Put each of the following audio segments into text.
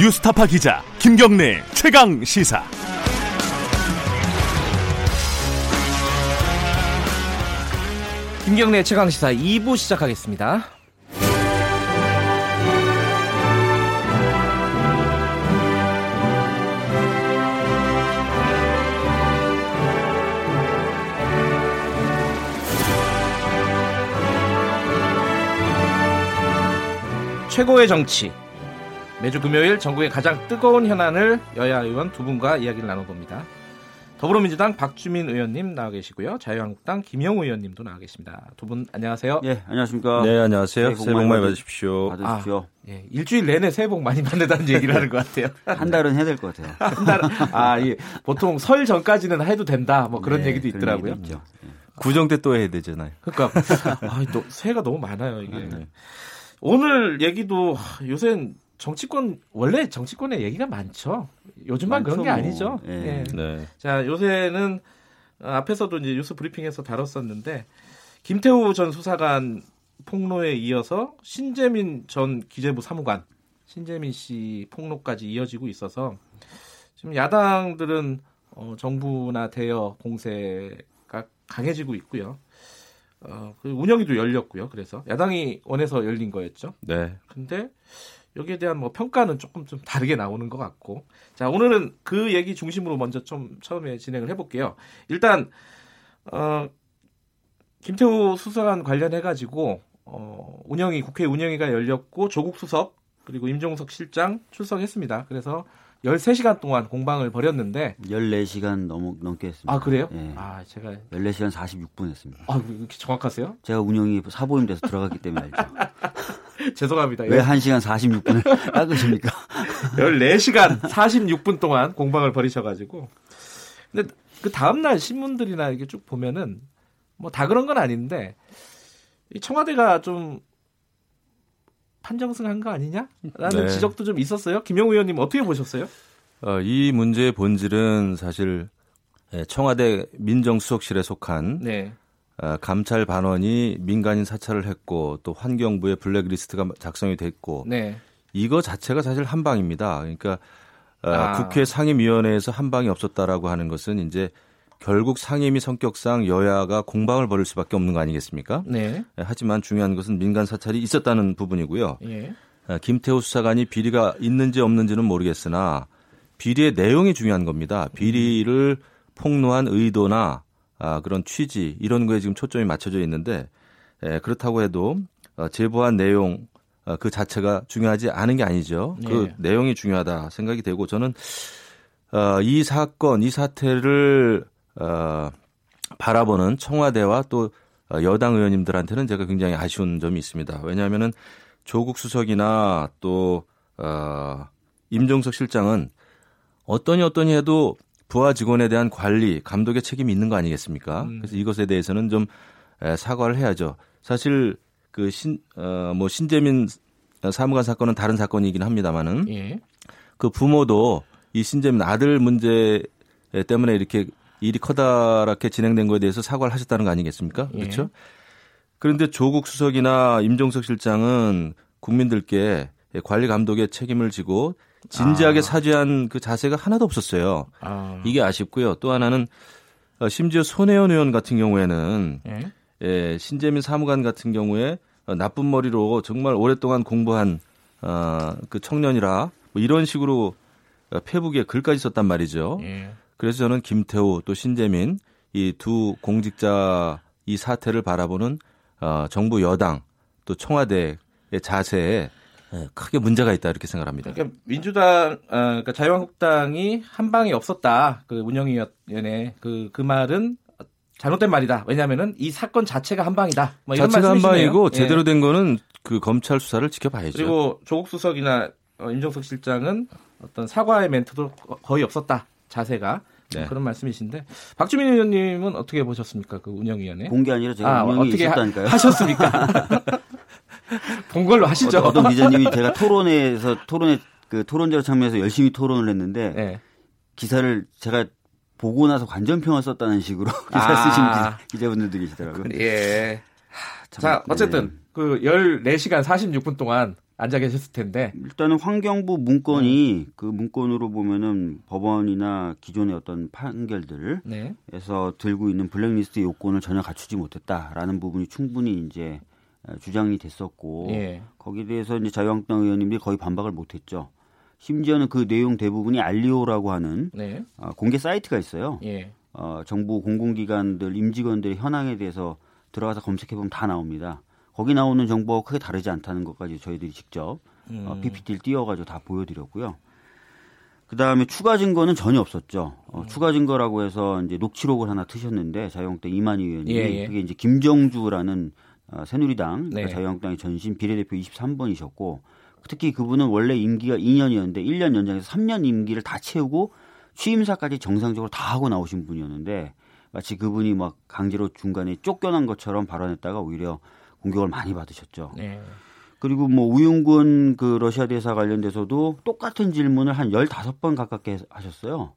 뉴스타파 기자 김경래 최강 시사. 김경래 최강 시사 2부 시작하겠습니다. 최고의 정치. 매주 금요일 전국의 가장 뜨거운 현안을 여야 의원 두 분과 이야기를 나눠봅니다. 더불어민주당 박주민 의원님 나와 계시고요. 자유한국당 김영우 의원님도 나와 계십니다. 두 분 안녕하세요. 예, 안녕하십니까. 네, 안녕하세요. 새해 복 많이 받으십시오. 받으십시오. 아, 예, 일주일 내내 새해 복 많이 받는다는 얘기를 하는 것 같아요. 한 달은 해야 될 것 같아요. 한 달, 아, 예, 보통 설 전까지는 해도 된다, 뭐 그런 네, 얘기도 있더라고요. 얘기도 있죠. 예. 구정 때 또 해야 되잖아요. 그러니까 아, 또 새해가 너무 많아요 이게. 네. 오늘 얘기도 요새 정치권 원래 정치권의 얘기가 많죠. 요즘만 그런 게 많죠, 아니죠. 뭐. 예. 예. 네. 자 요새는 어, 앞에서도 이제 뉴스 브리핑에서 다뤘었는데 김태우 전 수사관 폭로에 이어서 신재민 전 기재부 사무관 신재민 씨 폭로까지 이어지고 있어서 지금 야당들은 어, 정부나 대여 공세가 강해지고 있고요. 어, 그 운영위도 열렸고요. 그래서 야당이 원해서 열린 거였죠. 네. 근데 여기에 대한 뭐 평가는 조금 좀 다르게 나오는 것 같고 자 오늘은 그 얘기 중심으로 먼저 좀 처음에 진행을 해볼게요. 일단 어, 김태우 수사관 관련해 가지고 어, 운영위 국회 운영위가 열렸고 조국 수석 그리고 임종석 실장 출석했습니다. 그래서 13시간 동안 공방을 벌였는데 14시간 넘, 넘게 했습니다. 아 그래요? 예. 아 제가 14시간 46분 했습니다. 아 이렇게 정확하세요? 제가 운영이 사보임 돼서 들어갔기 때문에 알죠. 죄송합니다. 왜 1시간 46분을 깎으십니까? 14시간 46분 동안 공방을 벌이셔 가지고. 근데 그 다음 날 신문들이나 이렇게 쭉 보면은 뭐 다 그런 건 아닌데 이 청와대가 좀 판정승 한 거 아니냐라는 네. 지적도 좀 있었어요. 김영우 의원님 어떻게 보셨어요? 어, 이 문제의 본질은 사실 예, 청와대 민정수석실에 속한 네. 어, 감찰 반원이 민간인 사찰을 했고 또 환경부의 블랙리스트가 작성이 됐고 네. 이거 자체가 사실 한 방입니다. 그러니까 어, 아. 국회 상임위원회에서 한 방이 없었다라고 하는 것은 이제 결국 상임위 성격상 여야가 공방을 벌일 수밖에 없는 거 아니겠습니까? 네. 예, 하지만 중요한 것은 민간 사찰이 있었다는 부분이고요. 예. 어, 김태우 수사관이 비리가 있는지 없는지는 모르겠으나 비리의 내용이 중요한 겁니다. 비리를 폭로한 의도나 아, 그런 취지 이런 거에 지금 초점이 맞춰져 있는데 에, 그렇다고 해도 어, 제보한 내용 어, 그 자체가 중요하지 않은 게 아니죠. 그 예. 내용이 중요하다 생각이 되고 저는 어, 이 사건 이 사태를 어, 바라보는 청와대와 또 어, 여당 의원님들한테는 제가 굉장히 아쉬운 점이 있습니다. 왜냐하면은 조국 수석이나 또 어, 임종석 실장은 어떠니 어떠니 해도 부하 직원에 대한 관리, 감독의 책임이 있는 거 아니겠습니까? 음. 그래서 이것에 대해서는 좀 에, 사과를 해야죠. 사실 그 신, 어, 뭐 신재민 사무관 사건은 다른 사건이긴 합니다만은 예. 그 부모도 이 신재민 아들 문제 때문에 이렇게 일이 커다랗게 진행된 거에 대해서 사과를 하셨다는 거 아니겠습니까? 예. 그렇죠? 그런데 조국 수석이나 임종석 실장은 국민들께 관리 감독의 책임을 지고 진지하게 아. 사죄한 그 자세가 하나도 없었어요. 아. 이게 아쉽고요. 또 하나는 어, 심지어 손혜원 의원 같은 경우에는 예. 예, 신재민 사무관 같은 경우에 어, 나쁜 머리로 정말 오랫동안 공부한 어, 그 청년이라 뭐 이런 식으로 어, 페북에 글까지 썼단 말이죠. 예. 그래서 저는 김태우 또 신재민 이 두 공직자 이 사태를 바라보는 어, 정부 여당 또 청와대의 자세에 예, 크게 문제가 있다 이렇게 생각합니다. 그러니까 민주당, 어, 그러니까 자유한국당이 한 방이 없었다. 그 운영위원회 그그 말은 잘못된 말이다. 왜냐하면은 이 사건 자체가 한 방이다. 뭐 이런 자체가 한 말씀이시네요. 방이고 예. 제대로 된 거는 그 검찰 수사를 지켜봐야죠. 그리고 조국 수석이나 어, 임종석 실장은 어떤 사과의 멘트도 거- 거의 없었다. 자세가 네. 그런 말씀이신데 박주민 의원님은 어떻게 보셨습니까? 그 운영위원회? 본 게 아니라 제가 운영이 어떻게 하- 있었다니까요. 하셨습니까? 본 걸로 하시죠. 어, 어떤 기자님이 제가 토론회에서 토론회 그 토론자 참여해서 열심히 토론을 했는데 네. 기사를 제가 보고 나서 관전평을 썼다는 식으로 기사 아. 쓰신 기자, 기자분들도 계시더라고요. 예. 참, 자, 네. 어쨌든 그 14시간 46분 동안 앉아 계셨을 텐데. 일단은 환경부 문건이 그 문건으로 보면은 법원이나 기존의 어떤 판결들에서 네. 들고 있는 블랙리스트 요건을 전혀 갖추지 못했다라는 부분이 충분히 이제 주장이 됐었고 예. 거기에 대해서 이제 자유한국당 의원님들이 거의 반박을 못했죠. 심지어는 그 내용 대부분이 알리오라고 하는 네. 어, 공개 사이트가 있어요. 예. 어, 정부 공공기관들 임직원들의 현황에 대해서 들어가서 검색해 보면 다 나옵니다. 거기 나오는 정보가 크게 다르지 않다는 것까지 저희들이 직접 어, PPT를 띄워가지고 다 보여드렸고요. 그 다음에 추가 증거는 전혀 없었죠. 어, 추가 증거라고 해서 이제 녹취록을 하나 트셨는데 자유한국당 이만희 의원이 예, 예. 그게 이제 김정주라는 어, 새누리당 그러니까 네. 자유한국당의 전신 비례대표 23번이셨고 특히 그분은 원래 임기가 2년이었는데 1년 연장해서 3년 임기를 다 채우고 취임사까지 정상적으로 다 하고 나오신 분이었는데 마치 그분이 막 강제로 중간에 쫓겨난 것처럼 발언했다가 오히려 공격을 많이 받으셨죠. 네. 그리고 뭐 우윤군 그 러시아 대사 관련돼서도 똑같은 질문을 한 15번 가깝게 하셨어요.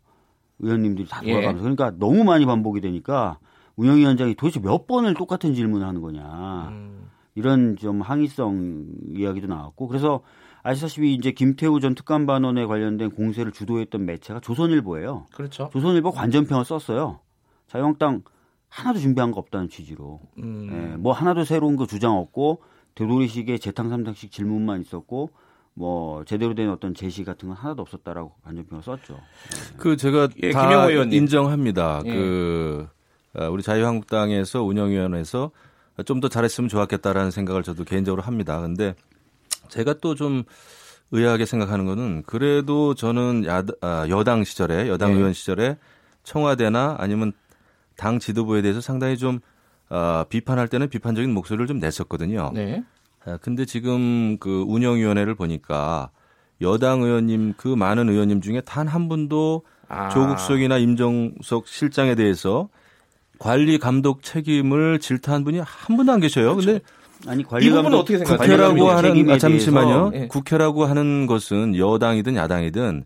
의원님들이 다 예. 돌아가면서. 그러니까 너무 많이 반복이 되니까 운영위원장이 도대체 몇 번을 똑같은 질문을 하는 거냐. 음. 이런 좀 항의성 이야기도 나왔고 그래서 아시다시피 이제 김태우 전 특감반원에 관련된 공세를 주도했던 매체가 조선일보예요. 그렇죠. 조선일보 관전평을 썼어요. 자유한국당 하나도 준비한 거 없다는 취지로. 음. 예, 뭐 하나도 새로운 거 주장 없고 되돌이식의 재탕 삼탕식 질문만 있었고 뭐 제대로 된 어떤 제시 같은 건 하나도 없었다라고 관전평을 썼죠. 그 제가 예, 다. 인정합니다. 예. 그 어, 우리 자유한국당에서 운영위원회에서 좀 더 잘했으면 좋았겠다라는 생각을 저도 개인적으로 합니다. 근데 제가 또 좀 의아하게 생각하는 거는 그래도 저는 야, 아, 여당 시절에 여당 예. 의원 시절에 청와대나 아니면 당 지도부에 대해서 상당히 좀 어, 비판할 때는 비판적인 목소리를 좀 냈었거든요. 네. 아, 근데 지금 그 운영위원회를 보니까 여당 의원님 그 많은 의원님 중에 단 한 분도 아. 조국 수석이나 임종석 실장에 대해서 관리 감독 책임을 질타한 분이 한 분도 안 계셔요. 근데 아니 이 부분은 감독- 어떻게 생각하세요? 관리 국회라고 하는 아, 잠시만요. 예. 국회라고 하는 것은 여당이든 야당이든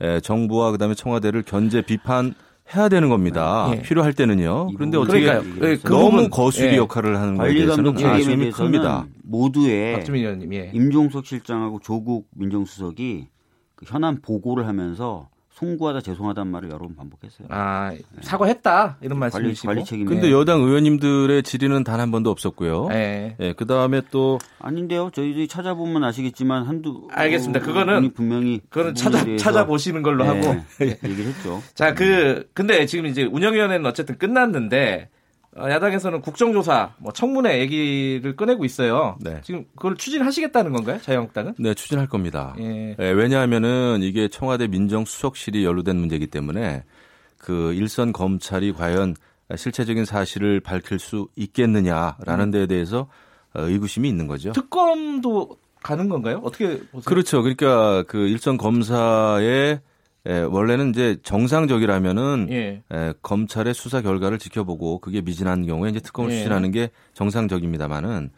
에, 정부와 그다음에 청와대를 견제 비판 해야 되는 겁니다. 예. 필요할 때는요. 이 그런데 어떻게 그러니까요. 예, 그 너무 부분- 거수기 예. 역할을 하는 거에 관리 대해서는 아쉬움이 큽니다. 모두의 박주민 의원님. 예. 임종석 실장하고 조국 민정수석이 그 현안 보고를 하면서 송구하다 죄송하다는 말을 여러 번 반복했어요. 아, 사과했다. 이런 말씀이시고. 관리 책임에 근데 여당 의원님들의 질의는 단 한 번도 없었고요. 예. 예, 그 다음에 또 아닌데요. 저희들이 찾아보면 아시겠지만 한두 알겠습니다. 어, 그거는- 분명히 그거는 그 찾아 찾아보시는 걸로 네, 하고. 얘기를 했죠. 자, 그 근데 지금 이제 운영위원회는 어쨌든 끝났는데 어, 야당에서는 국정조사, 뭐 청문회 얘기를 꺼내고 있어요. 네. 지금 그걸 추진하시겠다는 건가요, 자유한국당은? 네, 추진할 겁니다. 예. 예, 왜냐하면은 이게 청와대 민정수석실이 연루된 문제이기 때문에 그 일선 검찰이 과연 실체적인 사실을 밝힐 수 있겠느냐라는 데에 대해서 어, 의구심이 있는 거죠. 특검도 가는 건가요? 어떻게 보세요? 그렇죠. 그러니까 그 일선 검사의 예, 원래는 이제 정상적이라면은 예. 에, 검찰의 수사 결과를 지켜보고 그게 미진한 경우에 이제 특검을 예. 추진하는 게 정상적입니다만은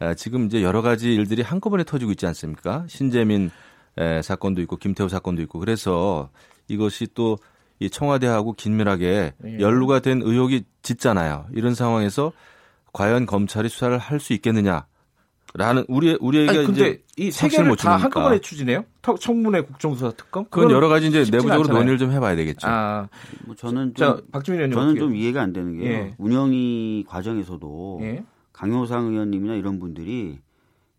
에, 지금 이제 여러 가지 일들이 한꺼번에 터지고 있지 않습니까? 신재민 에, 사건도 있고 김태우 사건도 있고 그래서 이것이 또 이 청와대하고 긴밀하게 예. 연루가 된 의혹이 짙잖아요. 이런 상황에서 과연 검찰이 수사를 할 수 있겠느냐? 라는 우리 우리에게 아니, 근데 이제 이세 개를 못다 주니까. 한꺼번에 추진해요? 터- 청문회 국정조사 특검? 그건 여러 가지 이제 내부적으로 않잖아요. 논의를 좀 해봐야 되겠죠. 아, 뭐 저는 좀 자, 박주민 의원님 저는 어떻게 좀 이해가 안 되는 게요. 예. 운영위 과정에서도 예. 강효상 의원님이나 이런 분들이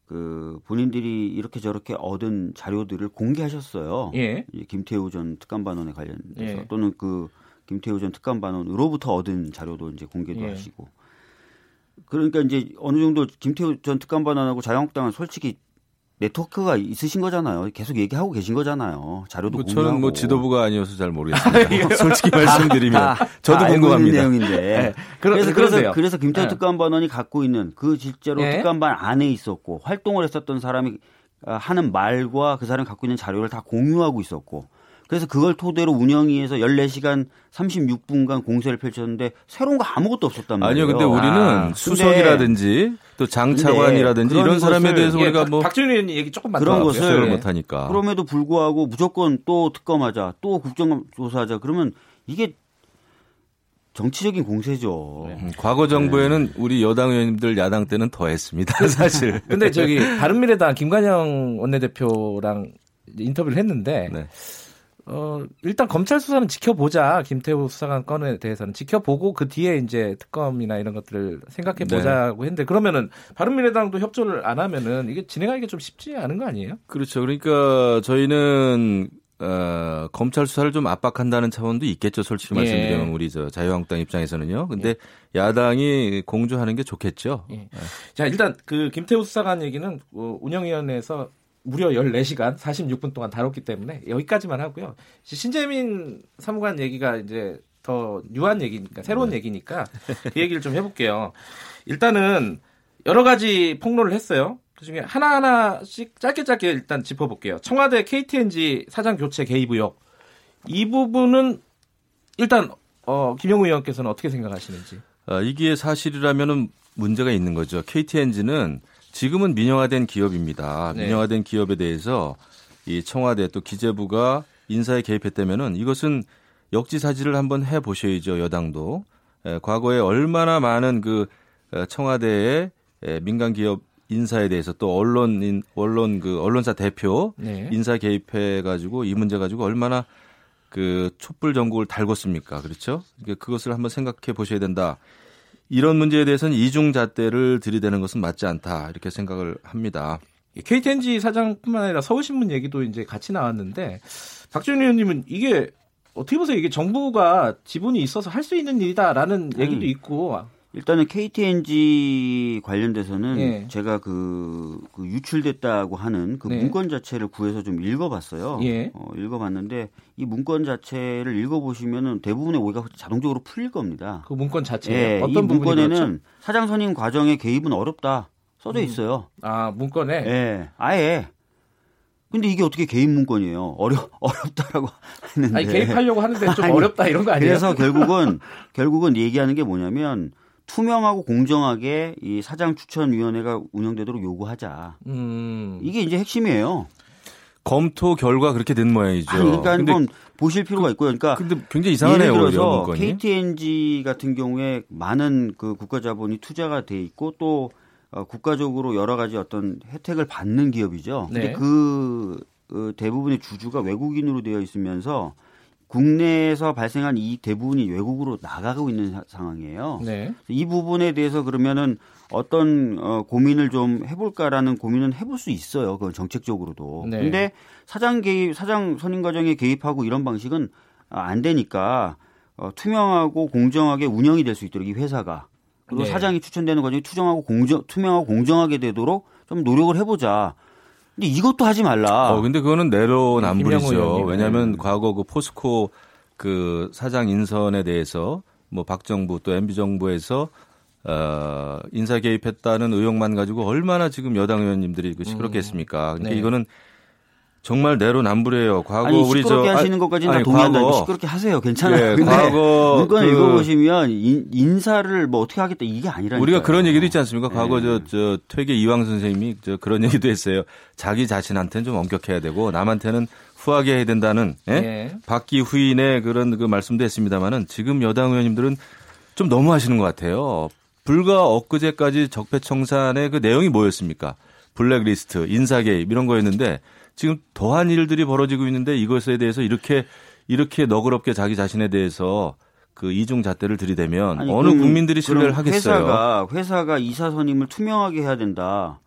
그 본인들이 이렇게 저렇게 얻은 자료들을 공개하셨어요. 예. 김태우 전 특감반원에 관련돼서 예. 또는 그 김태우 전 특감반원으로부터 얻은 자료도 이제 공개도 예. 하시고 그러니까 이제 어느 정도 김태우 전 특감반원하고 자유한국당은 솔직히 네트워크가 있으신 거잖아요. 계속 얘기하고 계신 거잖아요. 자료도 뭐 공유하고. 저는 뭐 지도부가 아니어서 잘 모르겠습니다. 솔직히 말씀드리면 다- 저도 다 알고 있는 궁금합니다. 내용인데. 네. 그러- 그래서 그러세요. 그래서 그래서 김태우 네. 특감반원이 갖고 있는 그 실제로 예. 특감반 안에 있었고 활동을 했었던 사람이 아, 하는 말과 그 사람이 갖고 있는 자료를 다 공유하고 있었고 그래서 그걸 토대로 운영위에서 14시간 36분간 공세를 펼쳤는데 새로운 거 아무것도 없었단 말이에요. 아니요, 근데 우리는 아, 근데- 수석이라든지 또 장차관이라든지 근데 이런 사람에 대해서 것을- 우리가 예, 뭐 박주민 의원님 얘기 조금만 그런 더 것을- 예. 못하니까. 그럼에도 불구하고 무조건 또 특검하자, 또 국정조사하자. 그러면 이게 정치적인 공세죠. 음, 과거 정부에는 우리 여당 의원님들 야당 때는 더 했습니다, 사실. 근데 저기 바른미래당 김관영 원내대표랑 인터뷰를 했는데 네. 어, 일단 검찰 수사는 지켜보자. 김태우 수사관 건에 대해서는 지켜보고 그 뒤에 이제 특검이나 이런 것들을 생각해 보자고 했는데 그러면은 바른미래당도 협조를 안 하면은 이게 진행하기가 좀 쉽지 않은 거 아니에요? 그렇죠. 그러니까 저희는 어, 검찰 수사를 좀 압박한다는 차원도 있겠죠. 솔직히 예. 말씀드리면 우리 저 자유한국당 입장에서는요. 근데 야당이 공조하는 게 좋겠죠. 예. 자, 일단 그 김태우 수사관 얘기는 어, 운영위원회에서 무려 14시간 46분 동안 다뤘기 때문에 여기까지만 하고요. 신재민 사무관 얘기가 이제 더 유한 얘기니까 새로운 네. 얘기니까 그 얘기를 좀 해볼게요. 일단은 여러 가지 폭로를 했어요. 그중에 하나하나씩 짧게 짧게 일단 짚어볼게요. 청와대 KTNG 사장 교체 개입 의혹 이 부분은 일단 어, 김영우 의원께서는 어떻게 생각하시는지. 어, 이게 사실이라면은 문제가 있는 거죠. KTNG는 지금은 민영화된 기업입니다. 네. 민영화된 기업에 대해서 이 청와대 또 기재부가 인사에 개입했다면은 이것은 역지사지를 한번 해 보셔야죠. 여당도 에, 과거에 얼마나 많은 그 에, 청와대의 에, 민간 기업 인사에 대해서 또 언론인 언론 그 언론사 대표 네. 인사 개입해 가지고 이 문제 가지고 얼마나 그 촛불 전국을 달궜습니까? 그렇죠? 그러니까 그것을 한번 생각해 보셔야 된다. 이런 문제에 대해서는 이중잣대를 들이대는 것은 맞지 않다. 이렇게 생각을 합니다. KTNG 사장뿐만 아니라 서울신문 얘기도 이제 같이 나왔는데 박준 의원님은 이게 어떻게 보세요? 이게 정부가 지분이 있어서 할 수 있는 일이다라는 얘기도 아니, 있고 일단은 KTNG 관련돼서는 예. 제가 그, 그 유출됐다고 하는 그 네. 문건 자체를 구해서 좀 읽어봤어요. 예. 어, 읽어봤는데 이 문건 자체를 읽어보시면은 대부분의 오해가 자동적으로 풀릴 겁니다. 그 문건 자체에 예, 이 어떤 부분이 문건에는 그렇죠? 사장 선임 과정에 개입은 어렵다 써져 음. 있어요. 아 문건에 예, 아예. 근데 이게 어떻게 개입 문건이에요? 어려 어렵다라고 하는데. 아니 개입하려고 하는데 좀 아니, 어렵다 이런 거 아니에요? 그래서 결국은 결국은 얘기하는 게 뭐냐면 투명하고 공정하게 이 사장 추천위원회가 운영되도록 요구하자. 음, 이게 이제 핵심이에요. 검토 결과 그렇게 된 모양이죠. 아니, 그러니까 근데, 한번 보실 필요가 있고요. 그러니까 근데 굉장히 이상하네요. 예를 들어서. KTNG 같은 경우에 많은 그 국가 자본이 투자가 돼 있고 또 어, 국가적으로 여러 가지 어떤 혜택을 받는 기업이죠. 근데 네. 그 어, 대부분의 주주가 외국인으로 되어 있으면서 국내에서 발생한 이익 대부분이 외국으로 나가고 있는 사- 상황이에요. 네. 이 부분에 대해서 그러면은 어떤 어, 고민을 좀 해볼까라는 고민은 해볼 수 있어요. 그건 정책적으로도. 네. 근데 사장 개입, 사장 선임 과정에 개입하고 이런 방식은 아, 안 되니까 어, 투명하고 공정하게 운영이 될 수 있도록 이 회사가 그리고 네. 사장이 추천되는 과정이 투정하고 공정, 투명하고 공정하게 되도록 좀 노력을 해보자. 근데 이것도 하지 말라. 어, 근데 그거는 내로남불이죠. 왜냐하면 과거 그 포스코 그 사장 인선에 대해서 뭐 박정부 또 MB 정부에서 어, 인사 개입했다는 의혹만 가지고 얼마나 지금 여당 의원님들이 그 시끄럽게 했습니까? 그러니까 네. 이거는 정말 내로남불이에요. 과거 아니 우리 시끄럽게 저 하시는 것까지는 다 아니, 동의한다. 과거- 시끄럽게 하세요. 괜찮아요. 예, 근데 과거 문건 그- 읽어보시면 인, 인사를 뭐 어떻게 하겠다 이게 아니라 우리가 그런 얘기도 있지 않습니까? 네. 과거 저, 저 퇴계 이황 선생님이 저 그런 얘기도 했어요. 자기 자신한테는 좀 엄격해야 되고 남한테는 후하게 해야 된다는 예? 네. 박기 후인의 그런 그 말씀도 했습니다만은 지금 여당 의원님들은 좀 너무 하시는 것 같아요. 불과 엊그제까지 적폐청산의 그 내용이 뭐였습니까? 블랙리스트, 인사개입 이런 거였는데 지금 더한 일들이 벌어지고 있는데 이것에 대해서 이렇게 이렇게 너그럽게 자기 자신에 대해서 그 이중 잣대를 들이대면 아니, 어느 그럼- 국민들이 신뢰를 하겠어요. 회사가 회사가 이사 선임을 투명하게 해야 된다.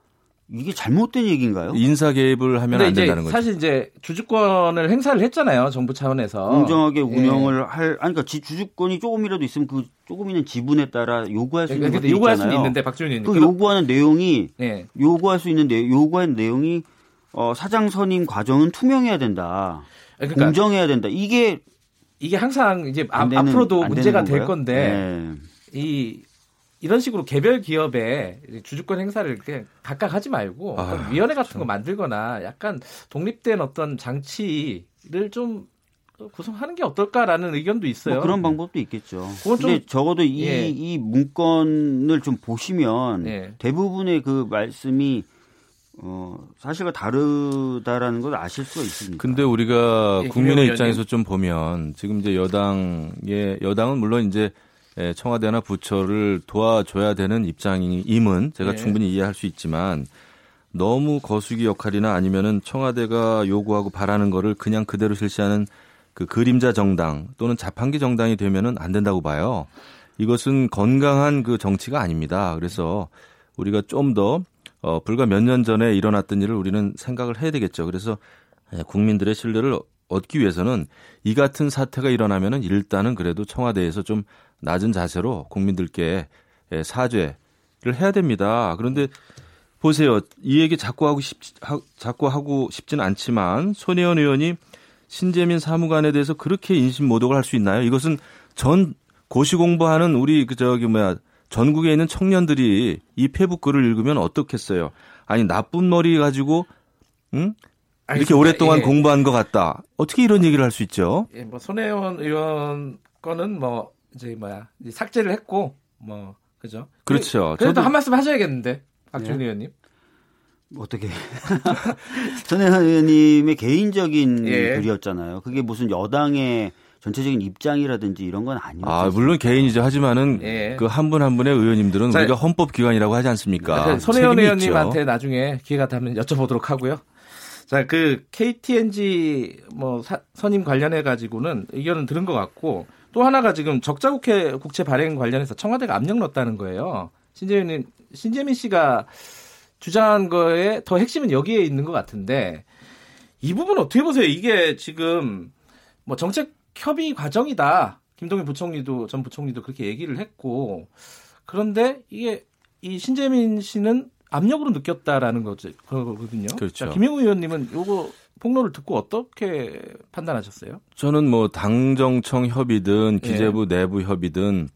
이게 잘못된 얘기인가요? 인사 개입을 하면 안 된다는 거죠. 사실 이제 주주권을 행사를 했잖아요 정부 차원에서 공정하게 예. 운영을 할 아니 그러니까 지- 주주권이 조금이라도 있으면 그 조금 있는 지분에 따라 요구할 수 있는 그러니까 요구할 있잖아요. 수는 있는데 박준희 의원님 그 요구하는 내용이 네. 요구할 수 있는 내 요구하는 내용이 어, 사장 선임 과정은 투명해야 된다. 그러니까 공정해야 된다. 이게 이게 항상 이제 아, 안 되는- 앞으로도 안 문제가 될? 건데 네. 이 이런 식으로 개별 기업의 주주권 행사를 그냥 각각 하지 말고 아, 위원회 같은 거 만들거나 약간 독립된 어떤 장치를 좀 구성하는 게 어떨까라는 의견도 있어요. 뭐 그런 방법도 있겠죠. 그건 좀- 근데 적어도 이, 예. 이 문건을 좀 보시면 예. 대부분의 그 말씀이 어, 사실과 다르다라는 걸 아실 수가 있습니다. 근데 우리가 예, 국민의 입장에서 좀 보면 지금 이제 여당의 여당은 물론 이제 예, 청와대나 부처를 도와줘야 되는 입장임은 제가 네. 충분히 이해할 수 있지만 너무 거수기 역할이나 아니면은 청와대가 요구하고 바라는 거를 그냥 그대로 실시하는 그 그림자 정당 또는 자판기 정당이 되면은 안 된다고 봐요. 이것은 건강한 그 정치가 아닙니다. 그래서 우리가 좀더 어, 불과 몇 년 전에 일어났던 일을 우리는 생각을 해야 되겠죠. 그래서 예, 국민들의 신뢰를 얻기 위해서는 이 같은 사태가 일어나면은 일단은 그래도 청와대에서 좀 낮은 자세로 국민들께 예, 사죄를 해야 됩니다. 그런데 보세요. 이 얘기 자꾸 하고 싶, 하, 자꾸 하고 싶진 않지만 손혜원 의원이 신재민 사무관에 대해서 그렇게 인신 모독을 할 수 있나요? 이것은 전 고시 공부하는 우리 그 저기 뭐야 전국에 있는 청년들이 이 페북 글을 읽으면 어떻겠어요? 아니 나쁜 머리 가지고 응? 이렇게 알겠습니다. 오랫동안 예. 공부한 것 같다. 어떻게 이런 얘기를 할 수 있죠? 예, 뭐 손혜원 의원 거는 뭐 이제 뭐야 이제 삭제를 했고 뭐 그죠? 그렇죠. 그래도 저도- 한 말씀 하셔야겠는데 박준 예. 의원님. 어떻게 전혜원 의원님의 개인적인 예. 글이었잖아요. 그게 무슨 여당의 전체적인 입장이라든지 이런 건 아니었죠. 아 물론 개인이죠. 하지만은 예. 그한 분 한 분의 의원님들은 자, 우리가 헌법 기관이라고 하지 않습니까? 그 손혜원. 의원님한테 나중에 기회가 되면 여쭤보도록 하고요. 자, 그 KTNG 뭐 사- 선임 관련해 가지고는 의견은 들은 것 같고 또 하나가 지금 적자국회 국채 발행 관련해서 청와대가 압력 넣었다는 거예요. 신재민 신재민 씨가 주장한 거에 더 핵심은 여기에 있는 것 같은데 이 부분 어떻게 보세요? 이게 지금 뭐 정책 협의 과정이다. 김동연 부총리도 전 부총리도 그렇게 얘기를 했고 그런데 이게 이 신재민 씨는 압력으로 느꼈다라는 거죠. 거거든요. 그렇죠. 자, 김영우 의원님은 요거 폭로를 듣고 어떻게 판단하셨어요? 저는 뭐 당정청 협의든 예. 기재부 내부 협의든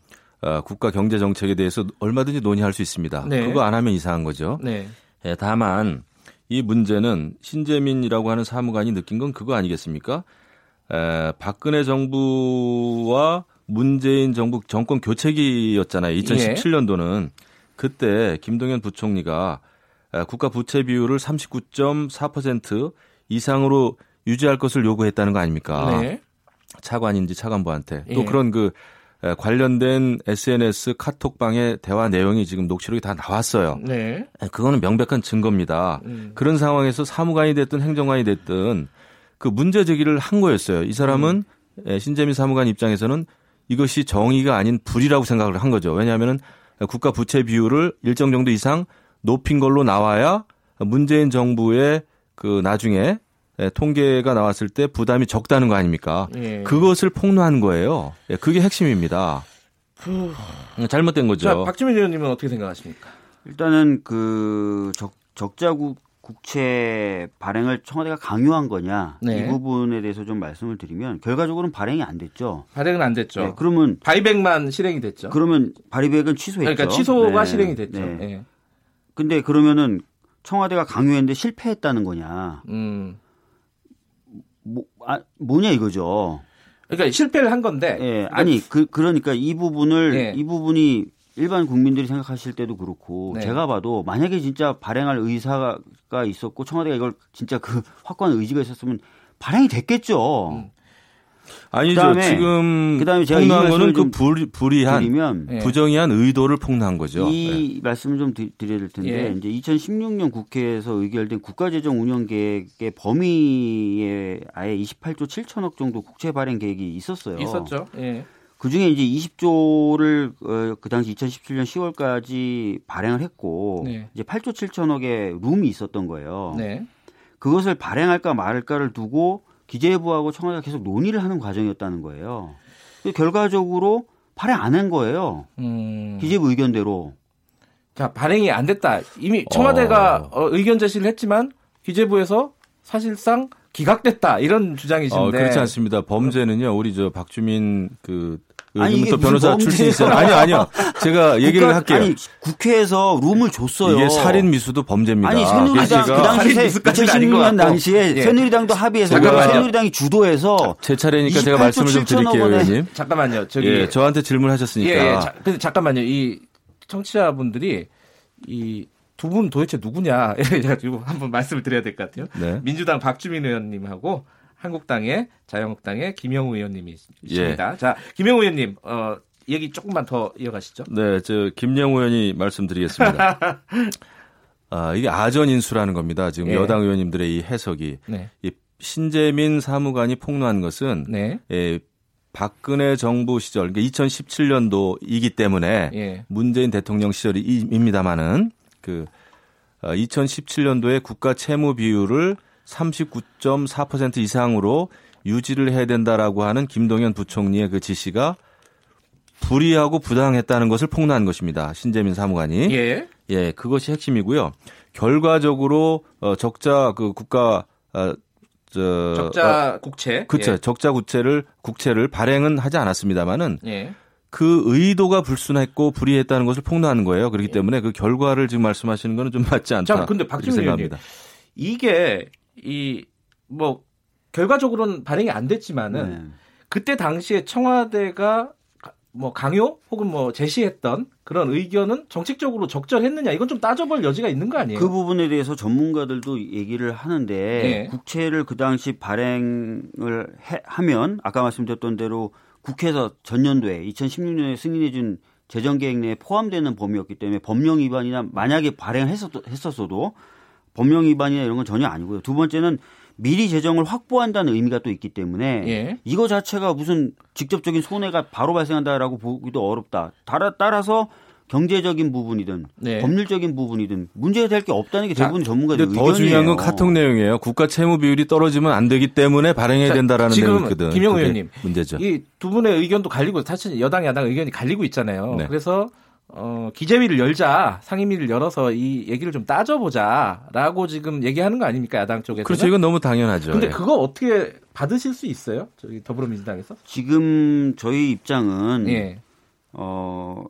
어, 국가 경제 정책에 대해서 얼마든지 논의할 수 있습니다. 네. 그거 안 하면 이상한 거죠. 네. 예, 다만 이 문제는 신재민이라고 하는 사무관이 느낀 건 그거 아니겠습니까? 에, 박근혜 정부와 문재인 정부 정권 교체기였잖아요. 2017년도는 그때 김동연 부총리가 에, 국가 부채 비율을 39.4% 이상으로 유지할 것을 요구했다는 거 아닙니까? 네. 차관인지 차관부한테 예. 또 그런 그 에, 관련된 SNS 카톡방의 대화 내용이 지금 녹취록이 다 나왔어요. 네. 에, 그거는 명백한 증거입니다. 음. 그런 상황에서 사무관이 됐든 행정관이 됐든 그 문제 제기를 한 거였어요. 이 사람은 에, 신재민 사무관 입장에서는 이것이 정의가 아닌 불이라고 생각을 한 거죠. 왜냐하면은 국가 부채 비율을 일정 정도 이상 높인 걸로 나와야 문재인 정부의 그 나중에 에, 통계가 나왔을 때 부담이 적다는 거 아닙니까? 예. 그것을 폭로한 거예요. 예, 그게 핵심입니다. 음, 잘못된 거죠. 자, 박주민 의원님은 어떻게 생각하십니까? 일단은 그 적, 적자국 국채 발행을 청와대가 강요한 거냐 네. 이 부분에 대해서 좀 말씀을 드리면 결과적으로는 발행이 안 됐죠. 발행은 안 됐죠. 네, 그러면 바이백만 실행이 됐죠. 그러면 발의백은 취소했죠. 그러니까 취소가 네, 실행이 됐죠. 네. 예. 근데 그러면은 청와대가 강요했는데 실패했다는 거냐? 음. 뭐, 아, 뭐냐 이거죠. 그러니까 실패를 한 건데. 예, 아니 그 그러니까 이 부분을 네. 이 부분이 일반 국민들이 생각하실 때도 그렇고 네. 제가 봐도 만약에 진짜 발행할 의사가 있었고 청와대가 이걸 진짜 그 확고한 의지가 있었으면 발행이 됐겠죠. 음. 아니죠. 그다음에- 지금 그다음에 제가 이 폭로한 거는 그좀 불, 불이한 드리면 예. 부정의한 의도를 폭로한 거죠. 네. 이 말씀을 좀 드- 드려야 될 텐데 예. 이제 2016년 국회에서 의결된 국가재정 운영 계획의 범위에 아예 28조 7천억 정도 국채 발행 계획이 있었어요. 있었죠. 예. 그 중에 이제 20조를 어, 그 당시 2017년 10월까지 발행을 했고 네. 이제 8조 7천억의 룸이 있었던 거예요. 네. 그것을 발행할까 말까를 두고 기재부하고 청와대가 계속 논의를 하는 과정이었다는 거예요. 그 결과적으로 발행 안 한 거예요. 음. 기재부 의견대로. 자, 발행이 안 됐다. 이미 청와대가 어, 의견 제시를 했지만 기재부에서 사실상 기각됐다. 이런 주장이신데. 어, 그렇지 않습니다. 범죄는요, 우리 저 박주민 그 아니, 이게 의문부터 무슨 변호사? 출신이세요. 아니요, 아니요. 제가 얘기를 국가- 할게요. 아니 국회에서 룸을 줬어요. 이게 살인 미수도 범죄입니다. 아니 새누리당 그 당시 살인 미수까지는 아닌 것 2016년 같고. 당시에 예. 새누리당도 합의해서 잠깐만요. 새누리당이 주도해서 제 차례니까 제가 28조 말씀을 좀 7천억 드릴게요, 의원님. 잠깐만요. 저기 예, 저한테 질문하셨으니까. 예, 예. 자, 근데 잠깐만요. 이 청취자분들이 이 두분 도대체 누구냐 이래가지고 한번 말씀을 드려야 될 것 같아요. 네. 민주당 박주민 의원님하고 한국당의 자유한국당의 김영우 의원님이십니다. 예. 자, 김영우 의원님, 어, 얘기 조금만 더 이어가시죠. 네, 저 김영우 의원이 말씀드리겠습니다. 아, 이게 아전 인수라는 겁니다. 지금 예. 여당 의원님들의 이 해석이 네. 이 신재민 사무관이 폭로한 것은 네. 예, 박근혜 정부 시절 그러니까 2017년도이기 때문에 예. 문재인 대통령 시절입니다마는 그 2017년도에 국가 채무 비율을 39.4% 이상으로 유지를 해야 된다라고 하는 김동연 부총리의 그 지시가 불이하고 부당했다는 것을 폭로한 것입니다. 신재민 사무관이. 예. 예, 그것이 핵심이고요. 결과적으로 어 적자 그 국가 어, 저 적자 어, 국채. 그렇죠. 적자 국채를 국채를 발행은 하지 않았습니다마는 예. 예. 그 의도가 불순했고 불이했다는 것을 폭로하는 거예요. 그렇기 때문에 그 결과를 지금 말씀하시는 거는 좀 맞지 않다. 자, 근데 박지원 의원님. 이게 이 뭐 결과적으로는 발행이 안 됐지만은 네. 그때 당시에 청와대가 뭐 강요 혹은 뭐 제시했던 그런 의견은 정책적으로 적절했느냐 이건 좀 따져볼 여지가 있는 거 아니에요? 그 부분에 대해서 전문가들도 얘기를 하는데 예. 국채를 그 당시 발행을 해- 하면 아까 말씀드렸던 대로 국회에서 전년도에 2016년에 승인해준 재정계획 내에 포함되는 범위였기 때문에 법령 위반이나 만약에 발행했었어도 법령 위반이나 이런 건 전혀 아니고요. 두 번째는 미리 재정을 확보한다는 의미가 또 있기 때문에 예. 이거 자체가 무슨 직접적인 손해가 바로 발생한다라고 보기도 어렵다. 따라, 따라서 경제적인 부분이든 네. 법률적인 부분이든 문제가 될 게 없다는 게 자, 대부분 전문가들 의견이에요. 더 중요한 건 카톡 내용이에요. 국가 채무 비율이 떨어지면 안 되기 때문에 발행해야 자, 된다라는 내용이거든. 그게 의원님, 문제죠. 이 두 분의 의견도 갈리고 사실 여당 야당 의견이 갈리고 있잖아요. 네. 그래서 어, 기재위를 열자 상임위를 열어서 이 얘기를 좀 따져보자라고 지금 얘기하는 거 아닙니까 야당 쪽에서? 그렇죠. 이건 너무 당연하죠. 근데 예. 그거 어떻게 받으실 수 있어요? 저기 더불어민주당에서? 지금 저희 입장은 예. 어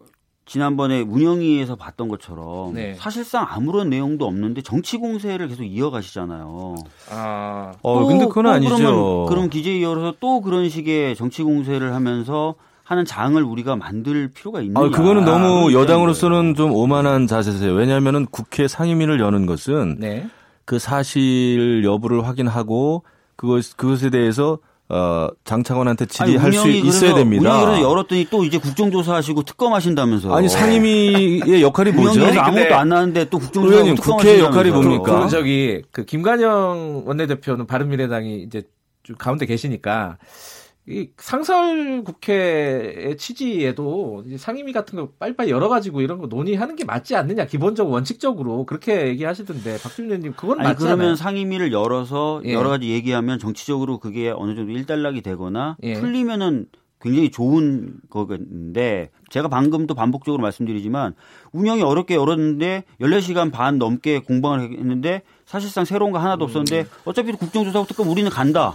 지난번에 운영위에서 봤던 것처럼 네. 사실상 아무런 내용도 없는데 정치 공세를 계속 이어가시잖아요. 아, 어, 또- 근데 그건 또 아니죠. 그러면, 그럼 기재위 열어서 또 그런 식의 정치 공세를 하면서 하는 장을 우리가 만들 필요가 있느냐? 아, 그거는 너무 그런 여당으로서는 좀 오만한 자세세요. 왜냐하면은 국회 상임위를 여는 것은 네. 그 사실 여부를 확인하고 그것 그것에 대해서 어 장차관한테 질의할 수 있어야 됩니다. 운영이 그래서 열었더니 또 이제 국정조사 하시고 특검 하신다면서. 아니 상임위의 역할이 뭐죠? 아무것도 안 나왔는데 또 국정조사 의원님, 국회 역할이 뭡니까? 그 저기 그 김관영 원내대표는 바른미래당이 이제 좀 가운데 계시니까 이 상설 국회의 취지에도 상임위 같은 거 빨리빨리 열어가지고 이런 거 논의하는 게 맞지 않느냐 기본적으로 원칙적으로 그렇게 얘기하시던데 박준현 의원님 그건 아니 맞지 그러면 않아요? 상임위를 열어서 예. 여러 가지 얘기하면 정치적으로 그게 어느 정도 일단락이 되거나 예. 풀리면은 굉장히 좋은 거겠는데 제가 방금도 반복적으로 말씀드리지만 운영이 어렵게 열었는데 14시간 반 넘게 공방을 했는데 사실상 새로운 거 하나도 없었는데 어차피 국정조사하고 특검 우리는 간다.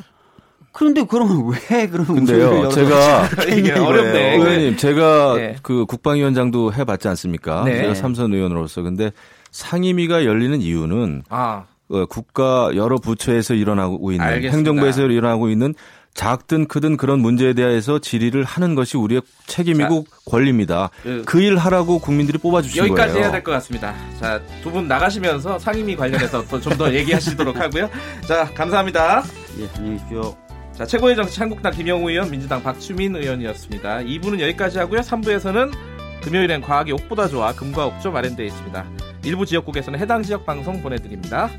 그런데 그러면 왜 그러면 근데요, 제가 이게. 어렵네. 의원님 제가 네. 그 국방위원장도 해봤지 않습니까? 네. 제가 삼선 의원으로서 근데 상임위가 열리는 이유는 아 어, 국가 여러 부처에서 일어나고 있는 알겠습니다. 행정부에서 일어나고 있는 작든 크든 그런 문제에 대해서 질의를 하는 것이 우리의 책임이고 권리입니다. 그- 그일 하라고 국민들이 뽑아주신 여기까지 거예요. 해야 될 것 같습니다. 자 두 분 나가시면서 상임위 관련해서 또좀더 얘기하시도록 하고요. 자 감사합니다. 예, 안녕히 계십시오. 자, 최고의 정치 한국당 김영우 의원, 민주당 박주민 의원이었습니다. 2부는 여기까지 하고요. 3부에서는 금요일엔 과학이 옥보다 좋아 금과 옥조 마련되어 있습니다. 일부 지역국에서는 해당 지역 방송 보내드립니다.